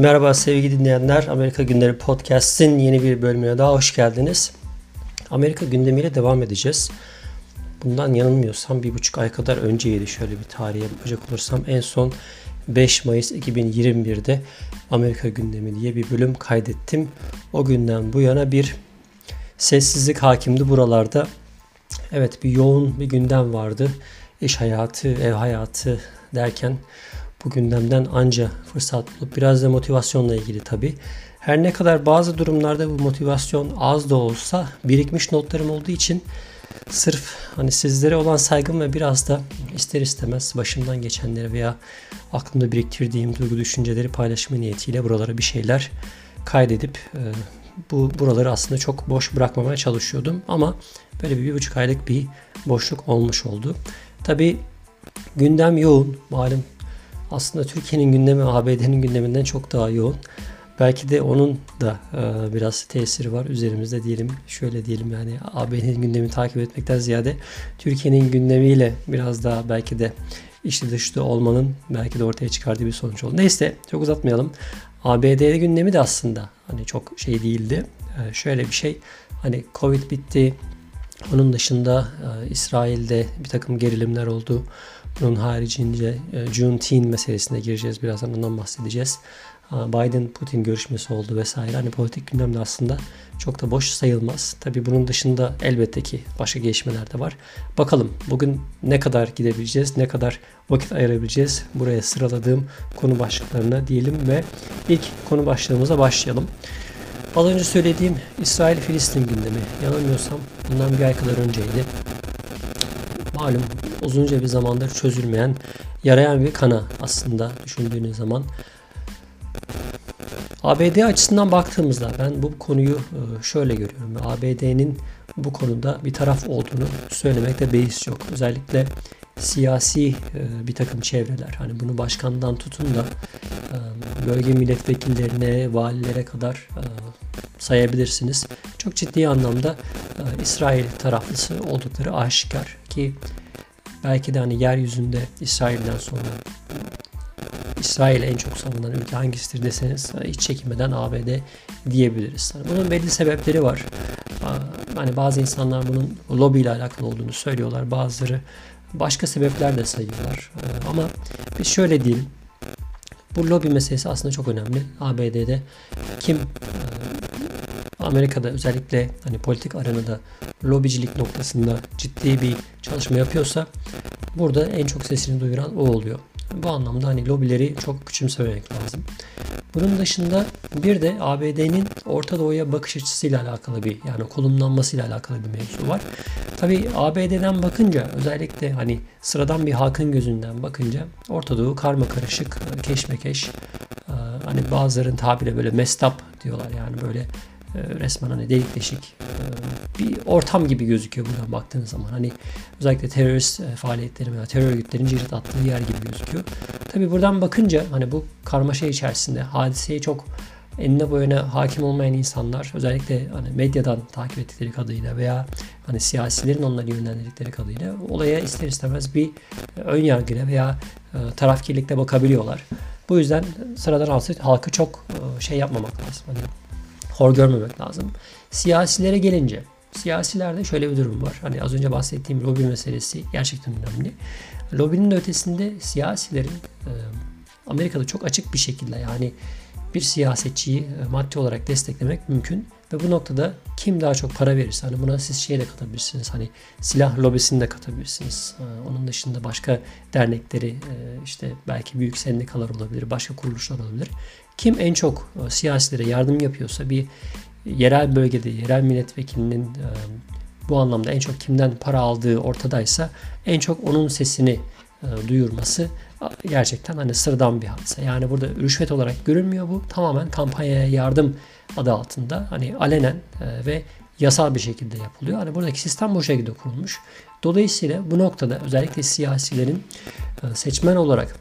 Merhaba sevgili dinleyenler. Amerika Gündemi Podcast'in yeni bir bölümüne daha hoş geldiniz. Amerika gündemiyle devam edeceğiz. Bundan yanılmıyorsam bir buçuk ay kadar önceydi şöyle bir tarihe bakacak olursam. En son 5 Mayıs 2021'de Amerika gündemi diye bir bölüm kaydettim. O günden bu yana bir sessizlik hakimdi buralarda. Evet bir yoğun bir gündem vardı. İş hayatı, ev hayatı derken bu gündemden anca fırsat bulup biraz da motivasyonla ilgili tabi. Her ne kadar bazı durumlarda bu motivasyon az da olsa birikmiş notlarım olduğu için sırf hani sizlere olan saygım ve biraz da ister istemez başımdan geçenleri veya aklımda biriktirdiğim duygu düşünceleri paylaşma niyetiyle buralara bir şeyler kaydedip e, bu buraları aslında çok boş bırakmamaya çalışıyordum ama böyle bir, bir buçuk aylık bir boşluk olmuş oldu. Tabi gündem yoğun malum aslında Türkiye'nin gündemi ABD'nin gündeminden çok daha yoğun. Belki de onun da e, biraz tesiri var üzerimizde diyelim. Şöyle diyelim yani ABD'nin gündemini takip etmekten ziyade Türkiye'nin gündemiyle biraz daha belki de içli dışlı olmanın belki de ortaya çıkardığı bir sonuç oldu. Neyse çok uzatmayalım. ABD gündemi de aslında hani çok şey değildi. E, şöyle bir şey hani Covid bitti. Onun dışında e, İsrail'de bir takım gerilimler oldu. Bunun haricince e, Juneteenth meselesine gireceğiz. Birazdan ondan bahsedeceğiz. Biden-Putin görüşmesi oldu vesaire. Hani politik gündemde aslında çok da boş sayılmaz. Tabii bunun dışında elbette ki başka gelişmeler de var. Bakalım bugün ne kadar gidebileceğiz, ne kadar vakit ayırabileceğiz buraya sıraladığım konu başlıklarına diyelim ve ilk konu başlığımıza başlayalım. Az önce söylediğim İsrail-Filistin gündemi yanılmıyorsam bundan bir ay kadar önceydi malum uzunca bir zamandır çözülmeyen yarayan bir kana aslında düşündüğünüz zaman. ABD açısından baktığımızda ben bu konuyu e, şöyle görüyorum. ABD'nin bu konuda bir taraf olduğunu söylemekte beis yok. Özellikle siyasi e, bir takım çevreler hani bunu başkandan tutun da e, bölge milletvekillerine, valilere kadar sayabilirsiniz. Çok ciddi anlamda İsrail taraflısı oldukları aşikar ki belki de hani yeryüzünde İsrail'den sonra İsrail en çok savunan ülke hangisidir deseniz hiç çekinmeden ABD diyebiliriz. Bunun belli sebepleri var. Hani bazı insanlar bunun lobi ile alakalı olduğunu söylüyorlar. Bazıları başka sebepler de sayıyorlar. Ama biz şöyle diyelim. Bu lobi meselesi aslında çok önemli. ABD'de kim Amerika'da özellikle hani politik arenada lobicilik noktasında ciddi bir çalışma yapıyorsa burada en çok sesini duyuran o oluyor. Bu anlamda hani lobileri çok küçümsememek lazım. Bunun dışında bir de ABD'nin Orta Doğu'ya bakış açısıyla alakalı bir yani konumlanmasıyla alakalı bir mevzu var. Tabi ABD'den bakınca özellikle hani sıradan bir halkın gözünden bakınca Orta Doğu karma karışık, keşmekeş, hani bazıların tabiriyle böyle mestap diyorlar yani böyle resmen hani delik deşik e, bir ortam gibi gözüküyor buradan baktığınız zaman. Hani özellikle terörist e, faaliyetlerin veya terör örgütlerin cirit attığı yer gibi gözüküyor. Tabi buradan bakınca hani bu karmaşa içerisinde hadiseyi çok enine boyuna hakim olmayan insanlar özellikle hani medyadan takip ettikleri kadarıyla veya hani siyasilerin onları yönlendirdikleri kadarıyla olaya ister istemez bir ön yargıyla veya e, tarafkirlikle bakabiliyorlar. Bu yüzden sıradan halkı çok şey yapmamak lazım. Hani hor görmemek lazım. Siyasilere gelince siyasilerde şöyle bir durum var. Hani az önce bahsettiğim lobi meselesi gerçekten önemli. Lobinin ötesinde siyasilerin e, Amerika'da çok açık bir şekilde yani bir siyasetçiyi e, maddi olarak desteklemek mümkün ve bu noktada kim daha çok para verirse hani buna siz şey de katabilirsiniz hani silah lobisini de katabilirsiniz. E, onun dışında başka dernekleri işte belki büyük sendikalar olabilir, başka kuruluşlar olabilir. Kim en çok e, siyasilere yardım yapıyorsa bir yerel bölgede yerel milletvekilinin e, bu anlamda en çok kimden para aldığı ortadaysa en çok onun sesini e, duyurması gerçekten hani sıradan bir hadise. Yani burada rüşvet olarak görülmüyor bu. Tamamen kampanyaya yardım adı altında hani alenen ve yasal bir şekilde yapılıyor. Hani buradaki sistem bu şekilde kurulmuş. Dolayısıyla bu noktada özellikle siyasilerin seçmen olarak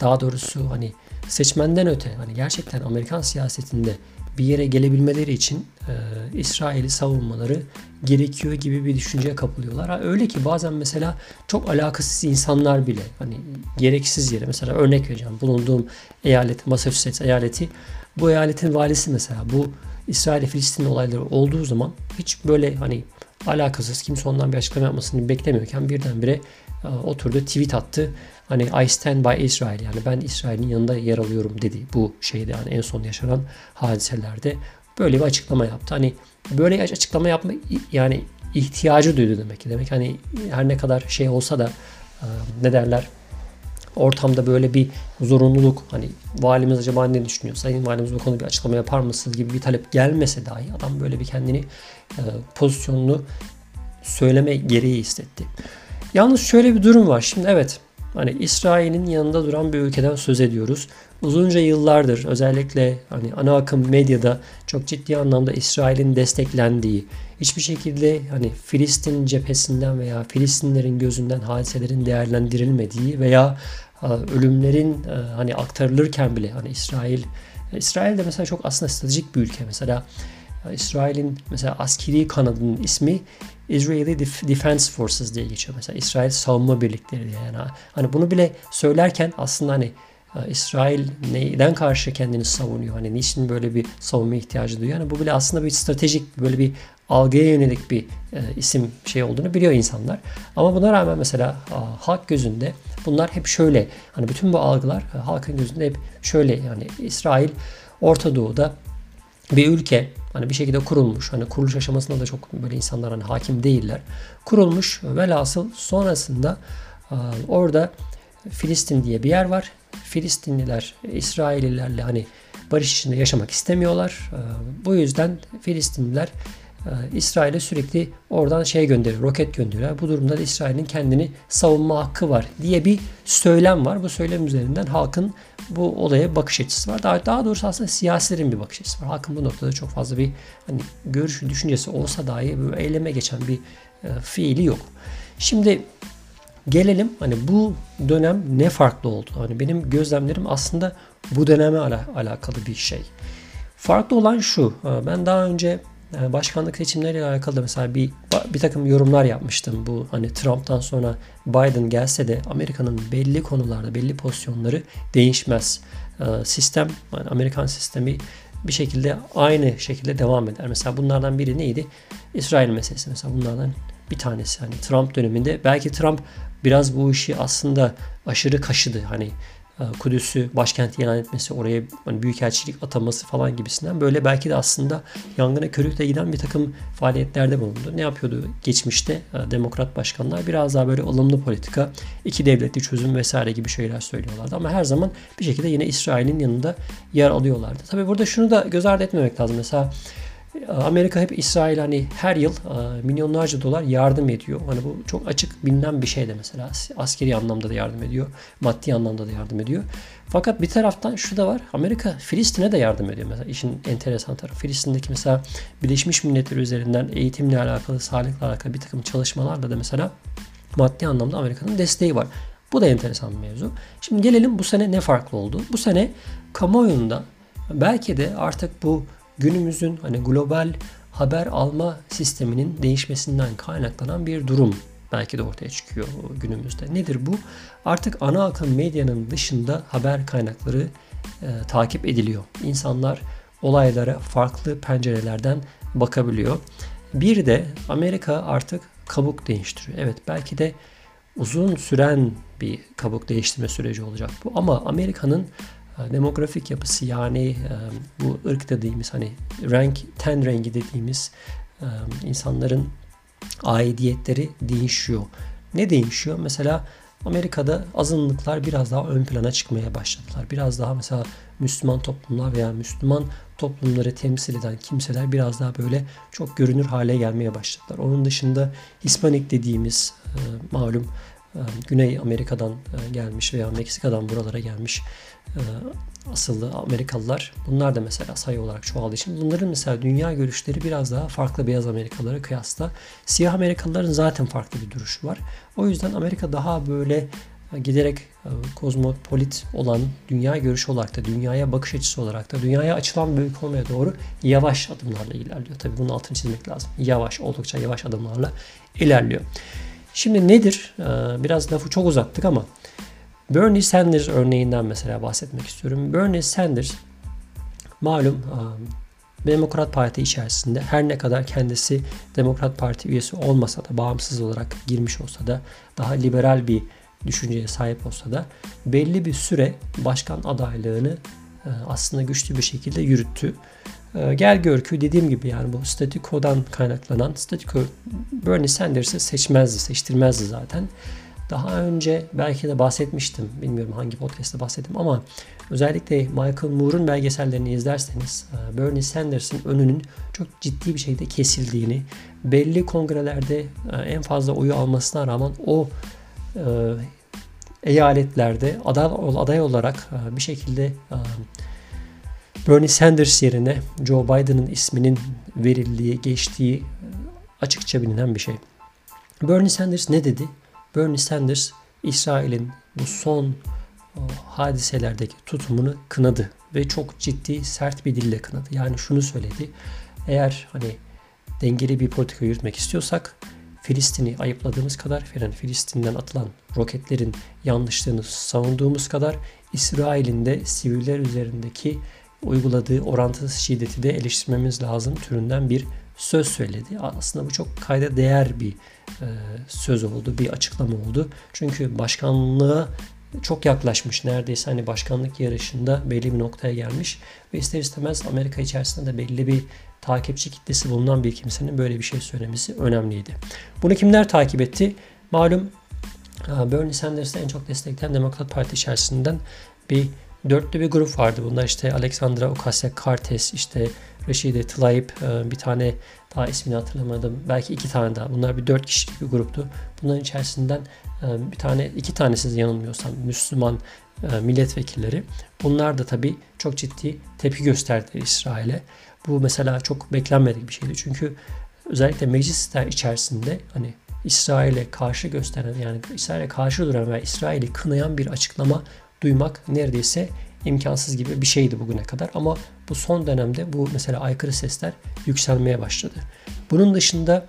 daha doğrusu hani seçmenden öte hani gerçekten Amerikan siyasetinde bir yere gelebilmeleri için e, İsrail'i savunmaları gerekiyor gibi bir düşünceye kapılıyorlar. Ha, öyle ki bazen mesela çok alakasız insanlar bile hani gereksiz yere mesela örnek vereceğim bulunduğum eyalet Massachusetts eyaleti bu eyaletin valisi mesela bu İsrail Filistin olayları olduğu zaman hiç böyle hani alakasız kimse ondan bir açıklama yapmasını beklemiyorken birdenbire e, oturdu tweet attı. Hani I stand by Israel yani ben İsrail'in yanında yer alıyorum dedi bu şeyde yani en son yaşanan hadiselerde böyle bir açıklama yaptı. Hani böyle açıklama yapma yani ihtiyacı duydu demek ki. Demek hani her ne kadar şey olsa da ne derler ortamda böyle bir zorunluluk hani valimiz acaba ne düşünüyor? Sayın valimiz bu konuda bir açıklama yapar mısınız gibi bir talep gelmese dahi adam böyle bir kendini pozisyonunu söyleme gereği hissetti. Yalnız şöyle bir durum var. Şimdi evet hani İsrail'in yanında duran bir ülkeden söz ediyoruz. Uzunca yıllardır özellikle hani ana akım medyada çok ciddi anlamda İsrail'in desteklendiği, hiçbir şekilde hani Filistin cephesinden veya Filistinlerin gözünden hadiselerin değerlendirilmediği veya e, ölümlerin e, hani aktarılırken bile hani İsrail İsrail de mesela çok aslında stratejik bir ülke. Mesela e, İsrail'in mesela askeri kanadının ismi Israeli Defense Forces diye geçiyor. Mesela İsrail savunma birlikleri diye. Yani hani bunu bile söylerken aslında hani İsrail neyden karşı kendini savunuyor? Hani niçin böyle bir savunma ihtiyacı duyuyor? Yani bu bile aslında bir stratejik böyle bir algıya yönelik bir e, isim şey olduğunu biliyor insanlar. Ama buna rağmen mesela a, halk gözünde bunlar hep şöyle hani bütün bu algılar a, halkın gözünde hep şöyle yani İsrail Orta Doğu'da bir ülke hani bir şekilde kurulmuş. Hani kuruluş aşamasında da çok böyle insanlar hani hakim değiller. Kurulmuş velhasıl sonrasında a, orada Filistin diye bir yer var. Filistinliler İsraillilerle hani barış içinde yaşamak istemiyorlar. Bu yüzden Filistinliler İsrail'e sürekli oradan şey gönderiyor, roket gönderiyor. Bu durumda da İsrail'in kendini savunma hakkı var diye bir söylem var. Bu söylem üzerinden halkın bu olaya bakış açısı var. Daha, daha doğrusu aslında siyasilerin bir bakış açısı var. Halkın bu noktada çok fazla bir hani görüş, düşüncesi olsa dahi böyle eyleme geçen bir e, fiili yok. Şimdi gelelim hani bu dönem ne farklı oldu? Hani benim gözlemlerim aslında bu döneme ala, alakalı bir şey. Farklı olan şu. E, ben daha önce başkanlık seçimleriyle alakalı mesela bir bir takım yorumlar yapmıştım. Bu hani Trump'tan sonra Biden gelse de Amerika'nın belli konularda belli pozisyonları değişmez. Ee, sistem yani Amerikan sistemi bir şekilde aynı şekilde devam eder. Mesela bunlardan biri neydi? İsrail meselesi mesela bunlardan bir tanesi. Hani Trump döneminde belki Trump biraz bu işi aslında aşırı kaşıdı. Hani Kudüs'ü başkent ilan etmesi, oraya hani büyükelçilik ataması falan gibisinden böyle belki de aslında yangına körükle giden bir takım faaliyetlerde bulundu. Ne yapıyordu geçmişte e, demokrat başkanlar? Biraz daha böyle ılımlı politika, iki devletli çözüm vesaire gibi şeyler söylüyorlardı. Ama her zaman bir şekilde yine İsrail'in yanında yer alıyorlardı. Tabi burada şunu da göz ardı etmemek lazım. Mesela Amerika hep İsrail hani her yıl e, milyonlarca dolar yardım ediyor. Hani bu çok açık bilinen bir şey de mesela. Askeri anlamda da yardım ediyor. Maddi anlamda da yardım ediyor. Fakat bir taraftan şu da var. Amerika Filistin'e de yardım ediyor. Mesela işin enteresan tarafı. Filistin'deki mesela Birleşmiş Milletler üzerinden eğitimle alakalı, sağlıkla alakalı bir takım çalışmalarla da mesela maddi anlamda Amerika'nın desteği var. Bu da enteresan bir mevzu. Şimdi gelelim bu sene ne farklı oldu? Bu sene kamuoyunda belki de artık bu günümüzün hani global haber alma sisteminin değişmesinden kaynaklanan bir durum belki de ortaya çıkıyor günümüzde. Nedir bu? Artık ana akım medyanın dışında haber kaynakları e, takip ediliyor. İnsanlar olaylara farklı pencerelerden bakabiliyor. Bir de Amerika artık kabuk değiştiriyor. Evet belki de uzun süren bir kabuk değiştirme süreci olacak bu ama Amerika'nın demografik yapısı yani e, bu ırk dediğimiz hani renk ten rengi dediğimiz e, insanların aidiyetleri değişiyor. Ne değişiyor? Mesela Amerika'da azınlıklar biraz daha ön plana çıkmaya başladılar. Biraz daha mesela Müslüman toplumlar veya Müslüman toplumları temsil eden kimseler biraz daha böyle çok görünür hale gelmeye başladılar. Onun dışında Hispanik dediğimiz malum Güney Amerika'dan gelmiş veya Meksika'dan buralara gelmiş e, asıllı Amerikalılar bunlar da mesela sayı olarak çoğaldığı için bunların mesela dünya görüşleri biraz daha farklı beyaz Amerikalılara kıyasla. Siyah Amerikalıların zaten farklı bir duruşu var. O yüzden Amerika daha böyle giderek e, kozmopolit olan dünya görüşü olarak da dünyaya bakış açısı olarak da dünyaya açılan bir ülke doğru yavaş adımlarla ilerliyor. Tabii bunun altını çizmek lazım. Yavaş, oldukça yavaş adımlarla ilerliyor. Şimdi nedir? E, biraz lafı çok uzattık ama Bernie Sanders örneğinden mesela bahsetmek istiyorum. Bernie Sanders malum Demokrat Parti içerisinde her ne kadar kendisi Demokrat Parti üyesi olmasa da bağımsız olarak girmiş olsa da daha liberal bir düşünceye sahip olsa da belli bir süre başkan adaylığını e, aslında güçlü bir şekilde yürüttü. E, gel gör ki dediğim gibi yani bu statikodan kaynaklanan statiko Bernie Sanders'ı seçmezdi, seçtirmezdi zaten. Daha önce belki de bahsetmiştim. Bilmiyorum hangi podcast'te bahsettim ama özellikle Michael Moore'un belgesellerini izlerseniz e, Bernie Sanders'ın önünün çok ciddi bir şekilde kesildiğini, belli kongrelerde en fazla oyu almasına rağmen o e, eyaletlerde aday, aday olarak e, bir şekilde e, Bernie Sanders yerine Joe Biden'ın isminin verildiği, geçtiği açıkça bilinen bir şey. Bernie Sanders ne dedi? Bernie Sanders İsrail'in bu son hadiselerdeki tutumunu kınadı ve çok ciddi sert bir dille kınadı. Yani şunu söyledi. Eğer hani dengeli bir politika yürütmek istiyorsak Filistin'i ayıpladığımız kadar, yani Filistin'den atılan roketlerin yanlışlığını savunduğumuz kadar İsrail'in de siviller üzerindeki uyguladığı orantısız şiddeti de eleştirmemiz lazım türünden bir söz söyledi. Aslında bu çok kayda değer bir e, söz oldu, bir açıklama oldu. Çünkü başkanlığa çok yaklaşmış. Neredeyse hani başkanlık yarışında belli bir noktaya gelmiş ve ister istemez Amerika içerisinde de belli bir takipçi kitlesi bulunan bir kimsenin böyle bir şey söylemesi önemliydi. Bunu kimler takip etti? Malum Bernie Sanders'ı en çok destekleyen Demokrat Parti içerisinden bir dörtlü bir grup vardı. Bunlar işte Alexandra Ocasio-Cortez, işte Rashida Tlaib, bir tane daha ismini hatırlamadım. Belki iki tane daha. Bunlar bir dört kişilik bir gruptu. Bunların içerisinden bir tane, iki tanesi yanılmıyorsam Müslüman milletvekilleri. Bunlar da tabii çok ciddi tepki gösterdiler İsrail'e. Bu mesela çok beklenmedik bir şeydi. Çünkü özellikle meclisler içerisinde hani İsrail'e karşı gösteren yani İsrail'e karşı duran ve İsrail'i kınayan bir açıklama duymak neredeyse imkansız gibi bir şeydi bugüne kadar. Ama bu son dönemde bu mesela aykırı sesler yükselmeye başladı. Bunun dışında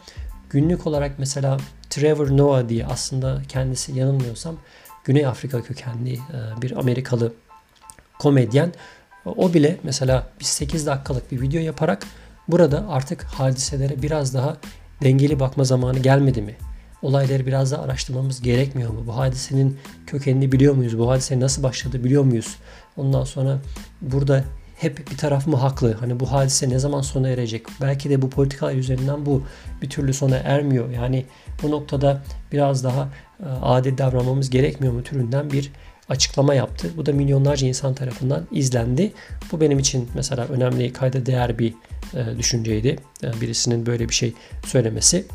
günlük olarak mesela Trevor Noah diye aslında kendisi yanılmıyorsam Güney Afrika kökenli e, bir Amerikalı komedyen o bile mesela biz 8 dakikalık bir video yaparak burada artık hadiselere biraz daha dengeli bakma zamanı gelmedi mi? Olayları biraz daha araştırmamız gerekmiyor mu? Bu hadisenin kökenini biliyor muyuz? Bu hadise nasıl başladı biliyor muyuz? Ondan sonra burada hep bir taraf mı haklı? Hani bu hadise ne zaman sona erecek? Belki de bu politikalar üzerinden bu bir türlü sona ermiyor. Yani bu noktada biraz daha e, adil davranmamız gerekmiyor mu türünden bir açıklama yaptı. Bu da milyonlarca insan tarafından izlendi. Bu benim için mesela önemli, kayda değer bir e, düşünceydi. E, birisinin böyle bir şey söylemesi.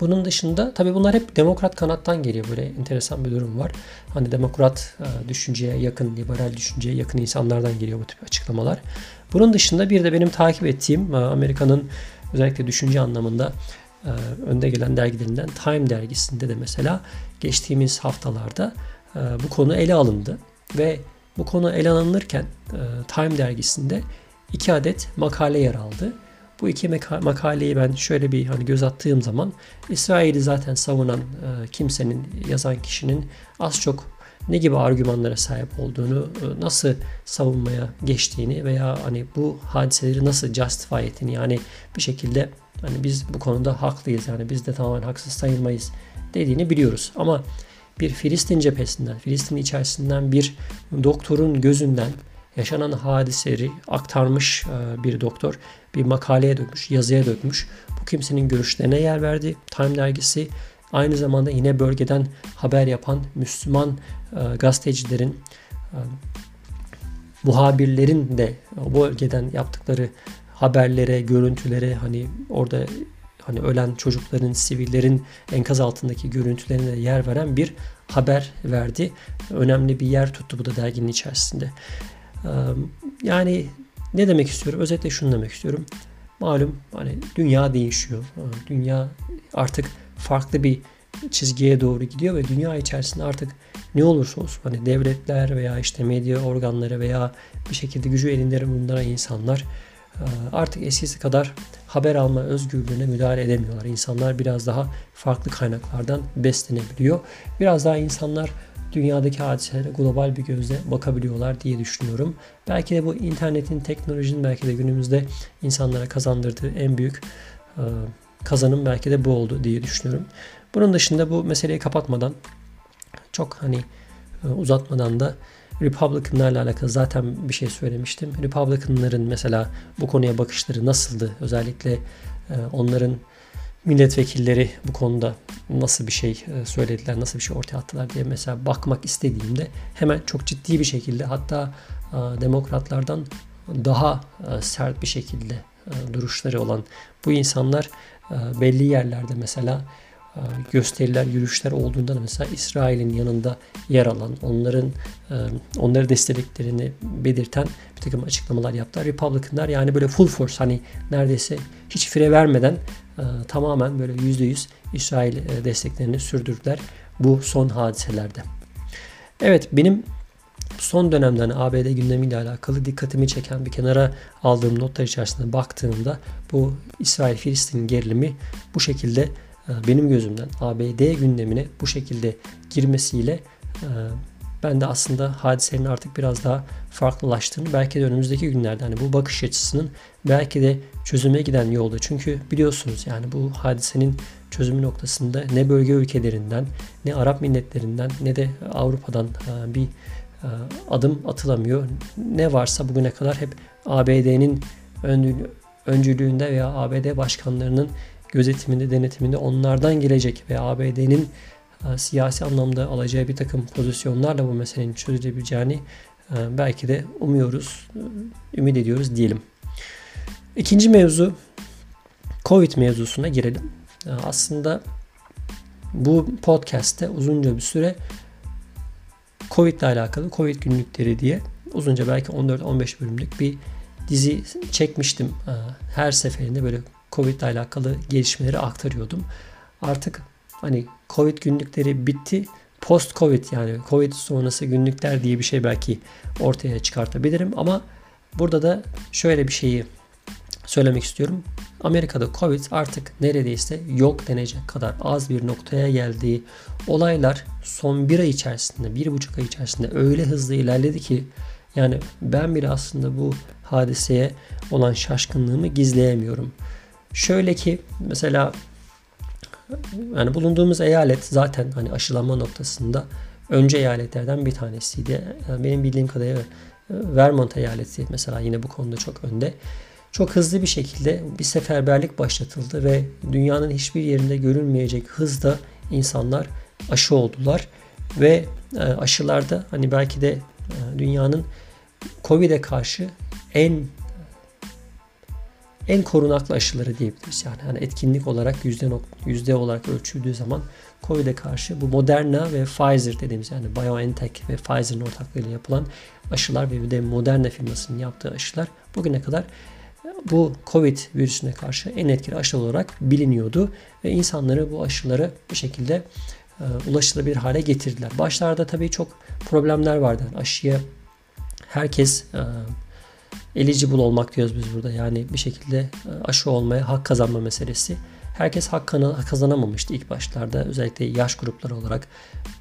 Bunun dışında tabii bunlar hep demokrat kanattan geliyor. Böyle enteresan bir durum var. Hani demokrat e, düşünceye yakın, liberal düşünceye yakın insanlardan geliyor bu tip açıklamalar. Bunun dışında bir de benim takip ettiğim e, Amerika'nın özellikle düşünce anlamında e, önde gelen dergilerinden Time dergisinde de mesela geçtiğimiz haftalarda bu konu ele alındı ve bu konu ele alınırken Time dergisinde iki adet makale yer aldı. Bu iki makaleyi ben şöyle bir hani göz attığım zaman İsrail'i zaten savunan e, kimsenin, yazan kişinin az çok ne gibi argümanlara sahip olduğunu, nasıl savunmaya geçtiğini veya hani bu hadiseleri nasıl justify ettiğini yani bir şekilde hani biz bu konuda haklıyız yani biz de tamamen haksız sayılmayız dediğini biliyoruz. Ama bir Filistin cephesinden, Filistin içerisinden bir doktorun gözünden yaşanan hadiseleri aktarmış e, bir doktor bir makaleye dökmüş, yazıya dökmüş. Bu kimsenin görüşlerine yer verdi. Time dergisi aynı zamanda yine bölgeden haber yapan Müslüman e, gazetecilerin, e, muhabirlerin de o bölgeden yaptıkları haberlere, görüntülere hani orada hani ölen çocukların, sivillerin enkaz altındaki görüntülerine yer veren bir haber verdi. Önemli bir yer tuttu bu da derginin içerisinde. Yani ne demek istiyorum? Özetle şunu demek istiyorum. Malum hani dünya değişiyor. Dünya artık farklı bir çizgiye doğru gidiyor ve dünya içerisinde artık ne olursa olsun hani devletler veya işte medya organları veya bir şekilde gücü elinde bulunduran insanlar artık eskisi kadar haber alma özgürlüğüne müdahale edemiyorlar. İnsanlar biraz daha farklı kaynaklardan beslenebiliyor. Biraz daha insanlar dünyadaki hadiselere global bir gözle bakabiliyorlar diye düşünüyorum. Belki de bu internetin, teknolojinin belki de günümüzde insanlara kazandırdığı en büyük e, kazanım belki de bu oldu diye düşünüyorum. Bunun dışında bu meseleyi kapatmadan çok hani e, uzatmadan da Republicanlarla alakalı zaten bir şey söylemiştim. Republicanların mesela bu konuya bakışları nasıldı? Özellikle e, onların milletvekilleri bu konuda nasıl bir şey e, söylediler, nasıl bir şey ortaya attılar diye mesela bakmak istediğimde hemen çok ciddi bir şekilde hatta demokratlardan daha sert bir şekilde duruşları olan bu insanlar belli yerlerde mesela e, gösteriler, yürüyüşler olduğunda da mesela İsrail'in yanında yer alan, onların e, onları desteklediklerini belirten bir takım açıklamalar yaptılar. Republicanlar yani böyle full force hani neredeyse hiç fire vermeden e, tamamen böyle %100 İsrail desteklerini sürdürdüler bu son hadiselerde. Evet benim son dönemden ABD gündemiyle alakalı dikkatimi çeken bir kenara aldığım notlar içerisinde baktığımda bu İsrail-Filistin gerilimi bu şekilde e, benim gözümden ABD gündemine bu şekilde girmesiyle e, ben de aslında hadisenin artık biraz daha farklılaştığını belki de önümüzdeki günlerde hani bu bakış açısının belki de çözüme giden yolda. Çünkü biliyorsunuz yani bu hadisenin çözümü noktasında ne bölge ülkelerinden ne Arap milletlerinden ne de Avrupa'dan e, bir adım atılamıyor. Ne varsa bugüne kadar hep ABD'nin öncülüğünde veya ABD başkanlarının gözetiminde, denetiminde onlardan gelecek ve ABD'nin e, siyasi anlamda alacağı bir takım pozisyonlarla bu meselenin çözülebileceğini e, belki de umuyoruz, e, ümit ediyoruz diyelim. İkinci mevzu Covid mevzusuna girelim. Aslında bu podcast'te uzunca bir süre Covid ile alakalı Covid günlükleri diye uzunca belki 14-15 bölümlük bir dizi çekmiştim. Her seferinde böyle Covid ile alakalı gelişmeleri aktarıyordum. Artık hani Covid günlükleri bitti. Post Covid yani Covid sonrası günlükler diye bir şey belki ortaya çıkartabilirim ama burada da şöyle bir şeyi söylemek istiyorum. Amerika'da Covid artık neredeyse yok denecek kadar az bir noktaya geldiği olaylar son bir ay içerisinde, bir buçuk ay içerisinde öyle hızlı ilerledi ki yani ben bile aslında bu hadiseye olan şaşkınlığımı gizleyemiyorum. Şöyle ki mesela yani bulunduğumuz eyalet zaten hani aşılama noktasında önce eyaletlerden bir tanesiydi. Yani benim bildiğim kadarıyla e, Vermont eyaleti mesela yine bu konuda çok önde. Çok hızlı bir şekilde bir seferberlik başlatıldı ve dünyanın hiçbir yerinde görülmeyecek hızda insanlar aşı oldular ve e, aşılarda hani belki de e, dünyanın Covid'e karşı en en korunaklı aşıları diyebiliriz. Yani hani etkinlik olarak yüzde, yüzde olarak ölçüldüğü zaman COVID'e karşı bu Moderna ve Pfizer dediğimiz yani BioNTech ve Pfizer'ın ortaklığıyla yapılan aşılar ve bir de Moderna firmasının yaptığı aşılar bugüne kadar bu Covid virüsüne karşı en etkili aşı olarak biliniyordu ve insanları bu aşıları bir şekilde e, ulaşılabilir hale getirdiler. Başlarda tabii çok problemler vardı. Yani aşıya herkes e, eligible olmak diyoruz biz burada. Yani bir şekilde e, aşı olmaya hak kazanma meselesi. Herkes hak kazanamamıştı ilk başlarda. Özellikle yaş grupları olarak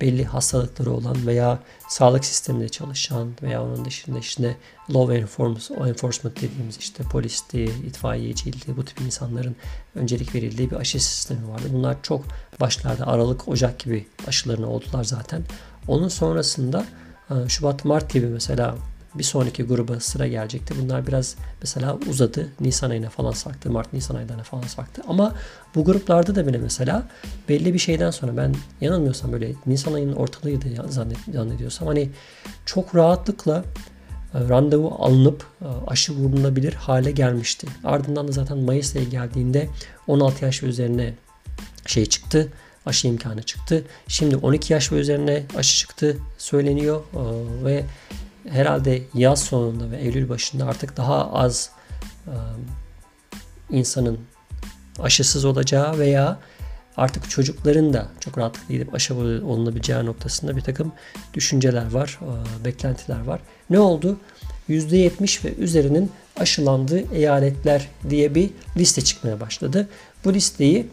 belli hastalıkları olan veya sağlık sisteminde çalışan veya onun dışında işte law enforcement dediğimiz işte polisti, itfaiyeciydi bu tip insanların öncelik verildiği bir aşı sistemi vardı. Bunlar çok başlarda Aralık, Ocak gibi aşılarını oldular zaten. Onun sonrasında e, Şubat, Mart gibi mesela bir sonraki gruba sıra gelecekti. Bunlar biraz mesela uzadı. Nisan ayına falan sarktı. Mart Nisan aylarına falan sarktı. Ama bu gruplarda da bile mesela belli bir şeyden sonra ben yanılmıyorsam böyle Nisan ayının ortalığıydı zannediyorsam hani çok rahatlıkla e, randevu alınıp e, aşı vurulabilir hale gelmişti. Ardından da zaten Mayıs ayı geldiğinde 16 yaş üzerine şey çıktı aşı imkanı çıktı. Şimdi 12 yaş ve üzerine aşı çıktı söyleniyor e, ve herhalde yaz sonunda ve Eylül başında artık daha az insanın aşısız olacağı veya artık çocukların da çok rahatlıkla gidip aşı olunabileceği noktasında bir takım düşünceler var, beklentiler var. Ne oldu? %70 ve üzerinin aşılandığı eyaletler diye bir liste çıkmaya başladı. Bu listeyi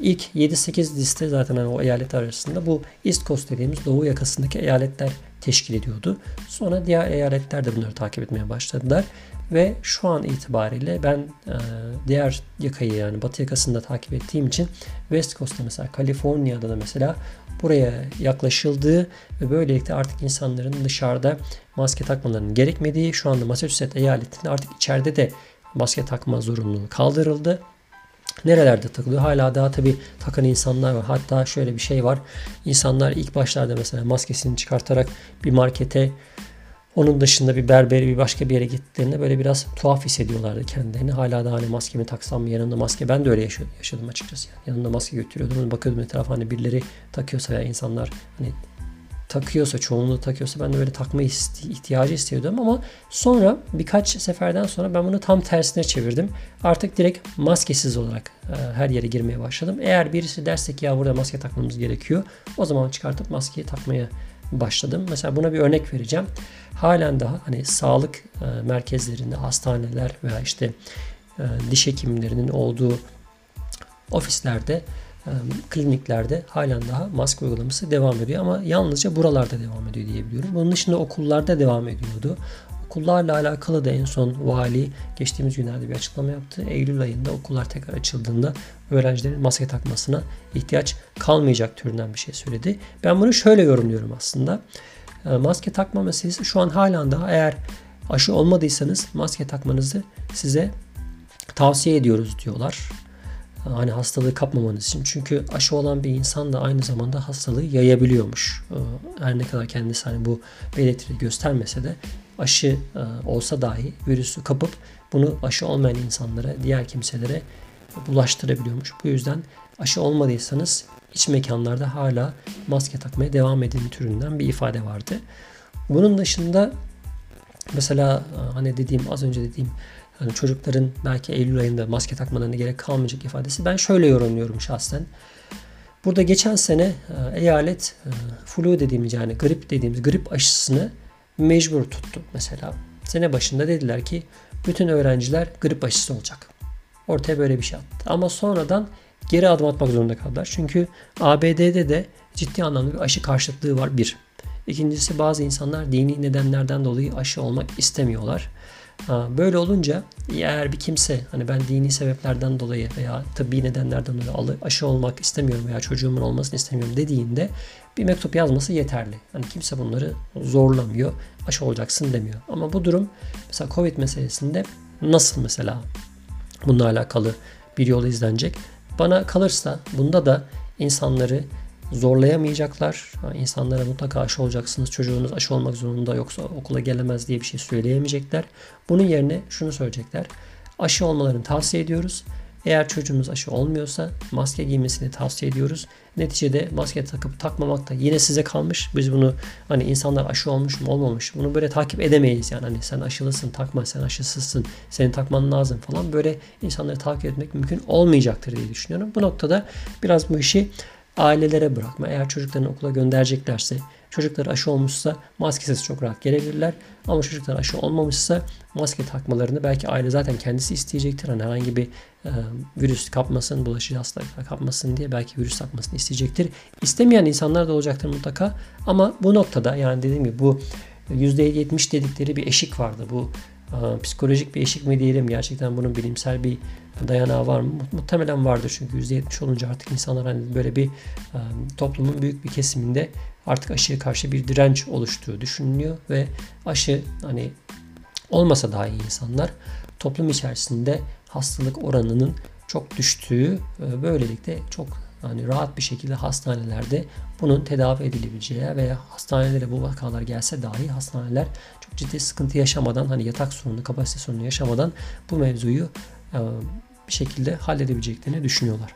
ilk 7-8 liste zaten hani o eyalet arasında bu East Coast dediğimiz doğu yakasındaki eyaletler teşkil ediyordu. Sonra diğer eyaletler de bunları takip etmeye başladılar. Ve şu an itibariyle ben e, diğer yakayı yani batı yakasında takip ettiğim için West Coast'ta mesela Kaliforniya'da da mesela buraya yaklaşıldığı ve böylelikle artık insanların dışarıda maske takmalarının gerekmediği şu anda Massachusetts eyaletinde artık içeride de maske takma zorunluluğu kaldırıldı. Nerelerde takılıyor? Hala daha tabi takan insanlar var. Hatta şöyle bir şey var. İnsanlar ilk başlarda mesela maskesini çıkartarak bir markete onun dışında bir berberi bir başka bir yere gittiklerinde böyle biraz tuhaf hissediyorlardı kendilerini. Hala da hani maskemi taksam mı yanında maske. Ben de öyle yaşadım açıkçası. Yani. Yanında maske götürüyordum. Bakıyordum etrafa hani birileri takıyorsa veya insanlar hani takıyorsa, çoğunluğu takıyorsa ben de böyle takma ihtiyacı istiyordum ama sonra birkaç seferden sonra ben bunu tam tersine çevirdim. Artık direkt maskesiz olarak e, her yere girmeye başladım. Eğer birisi derse ki ya burada maske takmamız gerekiyor o zaman çıkartıp maskeyi takmaya başladım. Mesela buna bir örnek vereceğim. Halen daha hani sağlık e, merkezlerinde, hastaneler veya işte e, diş hekimlerinin olduğu ofislerde kliniklerde halen daha maske uygulaması devam ediyor ama yalnızca buralarda devam ediyor diyebiliyorum. Bunun dışında okullarda devam ediyordu. Okullarla alakalı da en son vali geçtiğimiz günlerde bir açıklama yaptı. Eylül ayında okullar tekrar açıldığında öğrencilerin maske takmasına ihtiyaç kalmayacak türünden bir şey söyledi. Ben bunu şöyle yorumluyorum aslında. Maske takma meselesi şu an halen daha eğer aşı olmadıysanız maske takmanızı size tavsiye ediyoruz diyorlar hani hastalığı kapmamanız için. Çünkü aşı olan bir insan da aynı zamanda hastalığı yayabiliyormuş. Ee, her ne kadar kendisi hani bu belirtileri göstermese de aşı e, olsa dahi virüsü kapıp bunu aşı olmayan insanlara, diğer kimselere bulaştırabiliyormuş. Bu yüzden aşı olmadıysanız iç mekanlarda hala maske takmaya devam edin türünden bir ifade vardı. Bunun dışında mesela e, hani dediğim az önce dediğim hani çocukların belki Eylül ayında maske takmalarına gerek kalmayacak ifadesi ben şöyle yorumluyorum şahsen. Burada geçen sene e, eyalet e, flu dediğimiz yani grip dediğimiz grip aşısını mecbur tuttu mesela. Sene başında dediler ki bütün öğrenciler grip aşısı olacak. Ortaya böyle bir şey attı. Ama sonradan geri adım atmak zorunda kaldılar. Çünkü ABD'de de ciddi anlamda bir aşı karşıtlığı var bir. İkincisi bazı insanlar dini nedenlerden dolayı aşı olmak istemiyorlar. Böyle olunca eğer bir kimse hani ben dini sebeplerden dolayı veya tıbbi nedenlerden dolayı aşı olmak istemiyorum veya çocuğumun olmasını istemiyorum dediğinde bir mektup yazması yeterli. Hani kimse bunları zorlamıyor. Aşı olacaksın demiyor. Ama bu durum mesela Covid meselesinde nasıl mesela bununla alakalı bir yol izlenecek? Bana kalırsa bunda da insanları zorlayamayacaklar. İnsanlara mutlaka aşı olacaksınız, çocuğunuz aşı olmak zorunda yoksa okula gelemez diye bir şey söyleyemeyecekler. Bunun yerine şunu söyleyecekler. Aşı olmalarını tavsiye ediyoruz. Eğer çocuğunuz aşı olmuyorsa maske giymesini tavsiye ediyoruz. Neticede maske takıp takmamak da yine size kalmış. Biz bunu hani insanlar aşı olmuş mu olmamış bunu böyle takip edemeyiz yani. Hani sen aşılısın takma sen aşısızsın senin takman lazım falan böyle insanları takip etmek mümkün olmayacaktır diye düşünüyorum. Bu noktada biraz bu işi ailelere bırakma. Eğer çocuklarını okula göndereceklerse çocukları aşı olmuşsa maskesiz çok rahat gelebilirler. Ama çocuklar aşı olmamışsa maske takmalarını belki aile zaten kendisi isteyecektir. Hani herhangi bir e, virüs kapmasın, bulaşıcı hastalıklar kapmasın diye belki virüs takmasını isteyecektir. İstemeyen insanlar da olacaktır mutlaka. Ama bu noktada yani dediğim gibi bu %70 dedikleri bir eşik vardı. Bu psikolojik bir eşik mi diyelim gerçekten bunun bilimsel bir dayanağı var mı? Muhtemelen vardır çünkü %70 olunca artık insanlar hani böyle bir e, toplumun büyük bir kesiminde artık aşıya karşı bir direnç oluştuğu düşünülüyor ve aşı hani olmasa daha iyi insanlar toplum içerisinde hastalık oranının çok düştüğü e, böylelikle çok hani rahat bir şekilde hastanelerde bunun tedavi edilebileceği veya hastanelere bu vakalar gelse dahi hastaneler ciddi sıkıntı yaşamadan hani yatak sorunu, kapasite sorunu yaşamadan bu mevzuyu e, bir şekilde halledebileceklerini düşünüyorlar.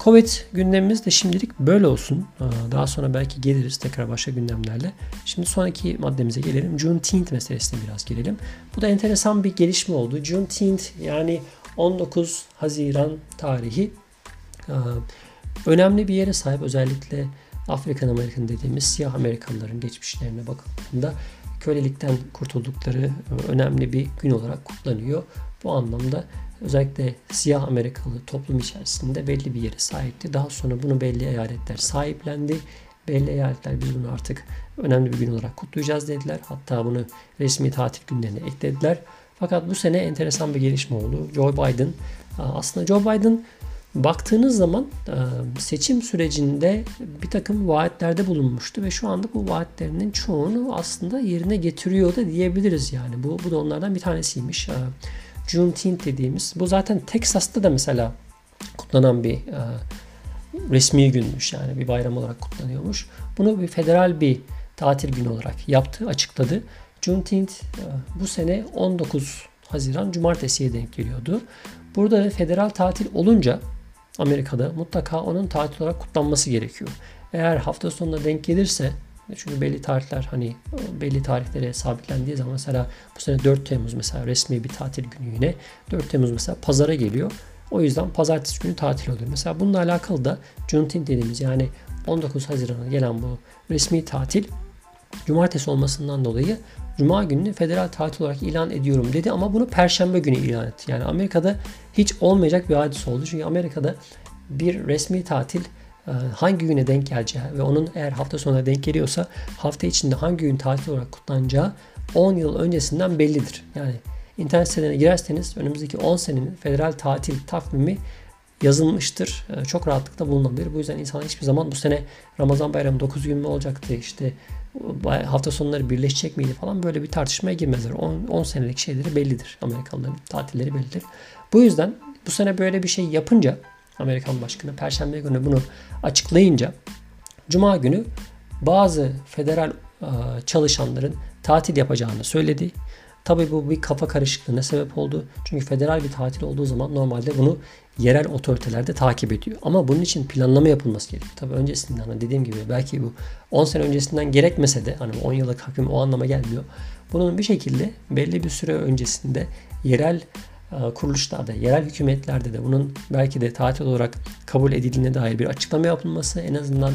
Covid gündemimiz de şimdilik böyle olsun. E, daha sonra belki geliriz tekrar başka gündemlerle. Şimdi sonraki maddemize gelelim. Juneteenth meselesine biraz gelelim. Bu da enteresan bir gelişme oldu. Juneteenth yani 19 Haziran tarihi önemli bir yere sahip özellikle Afrikan Amerikan dediğimiz siyah Amerikalıların geçmişlerine bakıldığında kölelikten kurtuldukları önemli bir gün olarak kutlanıyor. Bu anlamda özellikle siyah Amerikalı toplum içerisinde belli bir yere sahipti. Daha sonra bunu belli eyaletler sahiplendi. Belli eyaletler biz bunu artık önemli bir gün olarak kutlayacağız dediler. Hatta bunu resmi tatil günlerine eklediler. Fakat bu sene enteresan bir gelişme oldu. Joe Biden aslında Joe Biden baktığınız zaman seçim sürecinde bir takım vaatlerde bulunmuştu ve şu anda bu vaatlerinin çoğunu aslında yerine getiriyor da diyebiliriz yani. Bu, bu da onlardan bir tanesiymiş. Juneteenth dediğimiz. Bu zaten Texas'ta da mesela kutlanan bir resmi günmüş yani bir bayram olarak kutlanıyormuş. Bunu bir federal bir tatil günü olarak yaptı, açıkladı. Juneteenth bu sene 19 Haziran Cumartesi'ye denk geliyordu. Burada federal tatil olunca Amerika'da mutlaka onun tatil olarak kutlanması gerekiyor. Eğer hafta sonuna denk gelirse çünkü belli tarihler hani belli tarihlere sabitlendiği zaman mesela bu sene 4 Temmuz mesela resmi bir tatil günü yine 4 Temmuz mesela pazara geliyor. O yüzden pazartesi günü tatil oluyor. Mesela bununla alakalı da Juneteenth dediğimiz yani 19 Haziran'a gelen bu resmi tatil cumartesi olmasından dolayı Cuma gününü federal tatil olarak ilan ediyorum dedi ama bunu Perşembe günü ilan etti. Yani Amerika'da hiç olmayacak bir hadise oldu. Çünkü Amerika'da bir resmi tatil e, hangi güne denk geleceği ve onun eğer hafta sonuna denk geliyorsa hafta içinde hangi gün tatil olarak kutlanacağı 10 yıl öncesinden bellidir. Yani internet sitelerine girerseniz önümüzdeki 10 senenin federal tatil takvimi yazılmıştır. E, çok rahatlıkla bulunabilir. Bu yüzden insanlar hiçbir zaman bu sene Ramazan bayramı 9 gün mü olacaktı işte hafta sonları birleşecek miydi falan böyle bir tartışmaya girmezler. 10 senelik şeyleri bellidir. Amerikalıların tatilleri bellidir. Bu yüzden bu sene böyle bir şey yapınca Amerikan Başkanı Perşembe günü bunu açıklayınca Cuma günü bazı federal çalışanların tatil yapacağını söyledi. Tabi bu bir kafa karışıklığına sebep oldu. Çünkü federal bir tatil olduğu zaman normalde bunu yerel otoriteler de takip ediyor. Ama bunun için planlama yapılması gerekiyor. Tabi öncesinden hani dediğim gibi belki bu 10 sene öncesinden gerekmese de hani 10 yıllık takvim o anlama gelmiyor. Bunun bir şekilde belli bir süre öncesinde yerel e, kuruluşlarda, yerel hükümetlerde de bunun belki de tatil olarak kabul edildiğine dair bir açıklama yapılması en azından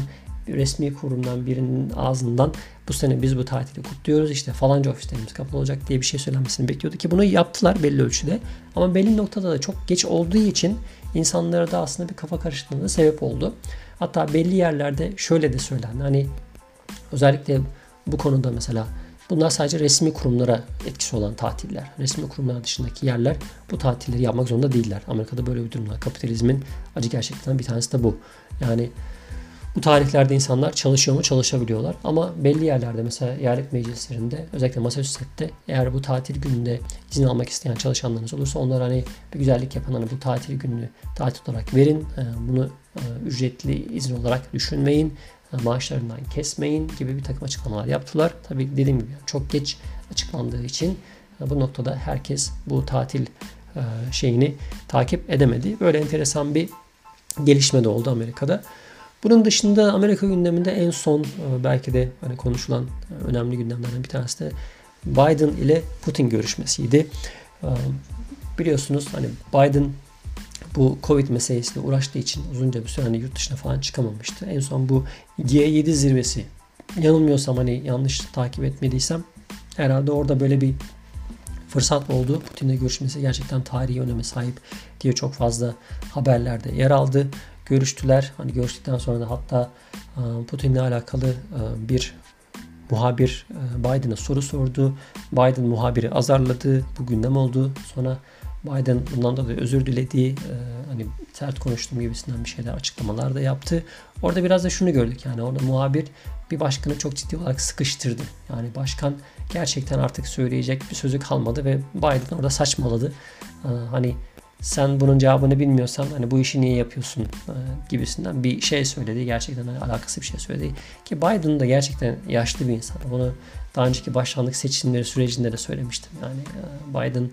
resmi kurumdan birinin ağzından bu sene biz bu tatili kutluyoruz işte falanca ofislerimiz kapalı olacak diye bir şey söylenmesini bekliyordu ki bunu yaptılar belli ölçüde. Ama belli noktada da çok geç olduğu için insanlara da aslında bir kafa karışıklığına sebep oldu. Hatta belli yerlerde şöyle de söylendi. Hani özellikle bu konuda mesela bunlar sadece resmi kurumlara etkisi olan tatiller. Resmi kurumlar dışındaki yerler bu tatilleri yapmak zorunda değiller. Amerika'da böyle bir durum var. Kapitalizmin acı gerçekten bir tanesi de bu. Yani bu tarihlerde insanlar çalışıyor mu? Çalışabiliyorlar. Ama belli yerlerde mesela eyalet meclislerinde özellikle Massachusetts'te eğer bu tatil gününde izin almak isteyen çalışanlarınız olursa onlara hani bir güzellik yapan hani bu tatil gününü tatil olarak verin. E, bunu e, ücretli izin olarak düşünmeyin. E, maaşlarından kesmeyin gibi bir takım açıklamalar yaptılar. Tabii dediğim gibi çok geç açıklandığı için bu noktada herkes bu tatil şeyini takip edemedi. Böyle enteresan bir gelişme de oldu Amerika'da. Bunun dışında Amerika gündeminde en son e, belki de hani konuşulan e, önemli gündemlerden bir tanesi de Biden ile Putin görüşmesiydi. E, biliyorsunuz hani Biden bu Covid meselesiyle uğraştığı için uzunca bir süre hani yurt dışına falan çıkamamıştı. En son bu G7 zirvesi yanılmıyorsam hani yanlış takip etmediysem herhalde orada böyle bir fırsat oldu. Putin'le görüşmesi gerçekten tarihi öneme sahip diye çok fazla haberlerde yer aldı görüştüler. Hani görüştükten sonra da hatta e, Putin'le alakalı e, bir muhabir e, Biden'a soru sordu. Biden muhabiri azarladı. Bu gündem oldu. Sonra Biden bundan dolayı özür diledi. Hani sert konuştuğum gibisinden bir şeyler açıklamalar da yaptı. Orada biraz da şunu gördük yani orada muhabir bir başkanı çok ciddi olarak sıkıştırdı. Yani başkan gerçekten artık söyleyecek bir sözü kalmadı ve Biden orada saçmaladı. Hani sen bunun cevabını bilmiyorsan hani bu işi niye yapıyorsun e, gibisinden bir şey söyledi. Gerçekten hani alakası bir şey söyledi. Ki Biden da gerçekten yaşlı bir insan. Bunu daha önceki başkanlık seçimleri sürecinde de söylemiştim. Yani e, Biden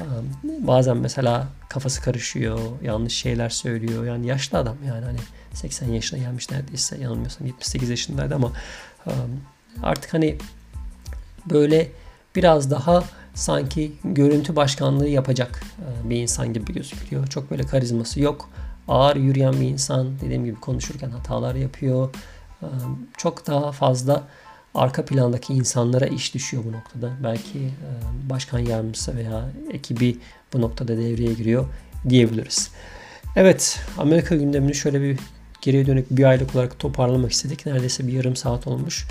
e, bazen mesela kafası karışıyor, yanlış şeyler söylüyor. Yani yaşlı adam yani hani 80 yaşına gelmiş neredeyse yanılmıyorsam 78 yaşındaydı ama artık hani böyle biraz daha sanki görüntü başkanlığı yapacak e, bir insan gibi gözüküyor. Çok böyle karizması yok. ağır yürüyen bir insan. Dediğim gibi konuşurken hatalar yapıyor. Ee, çok daha fazla arka plandaki insanlara iş düşüyor bu noktada. Belki e, başkan yardımcısı veya ekibi bu noktada devreye giriyor diyebiliriz. Evet Amerika gündemini şöyle bir geriye dönük bir aylık olarak toparlamak istedik. Neredeyse bir yarım saat olmuş.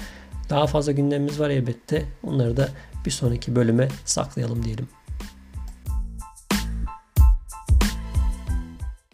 Daha fazla gündemimiz var elbette. Onları da bir sonraki bölüme saklayalım diyelim.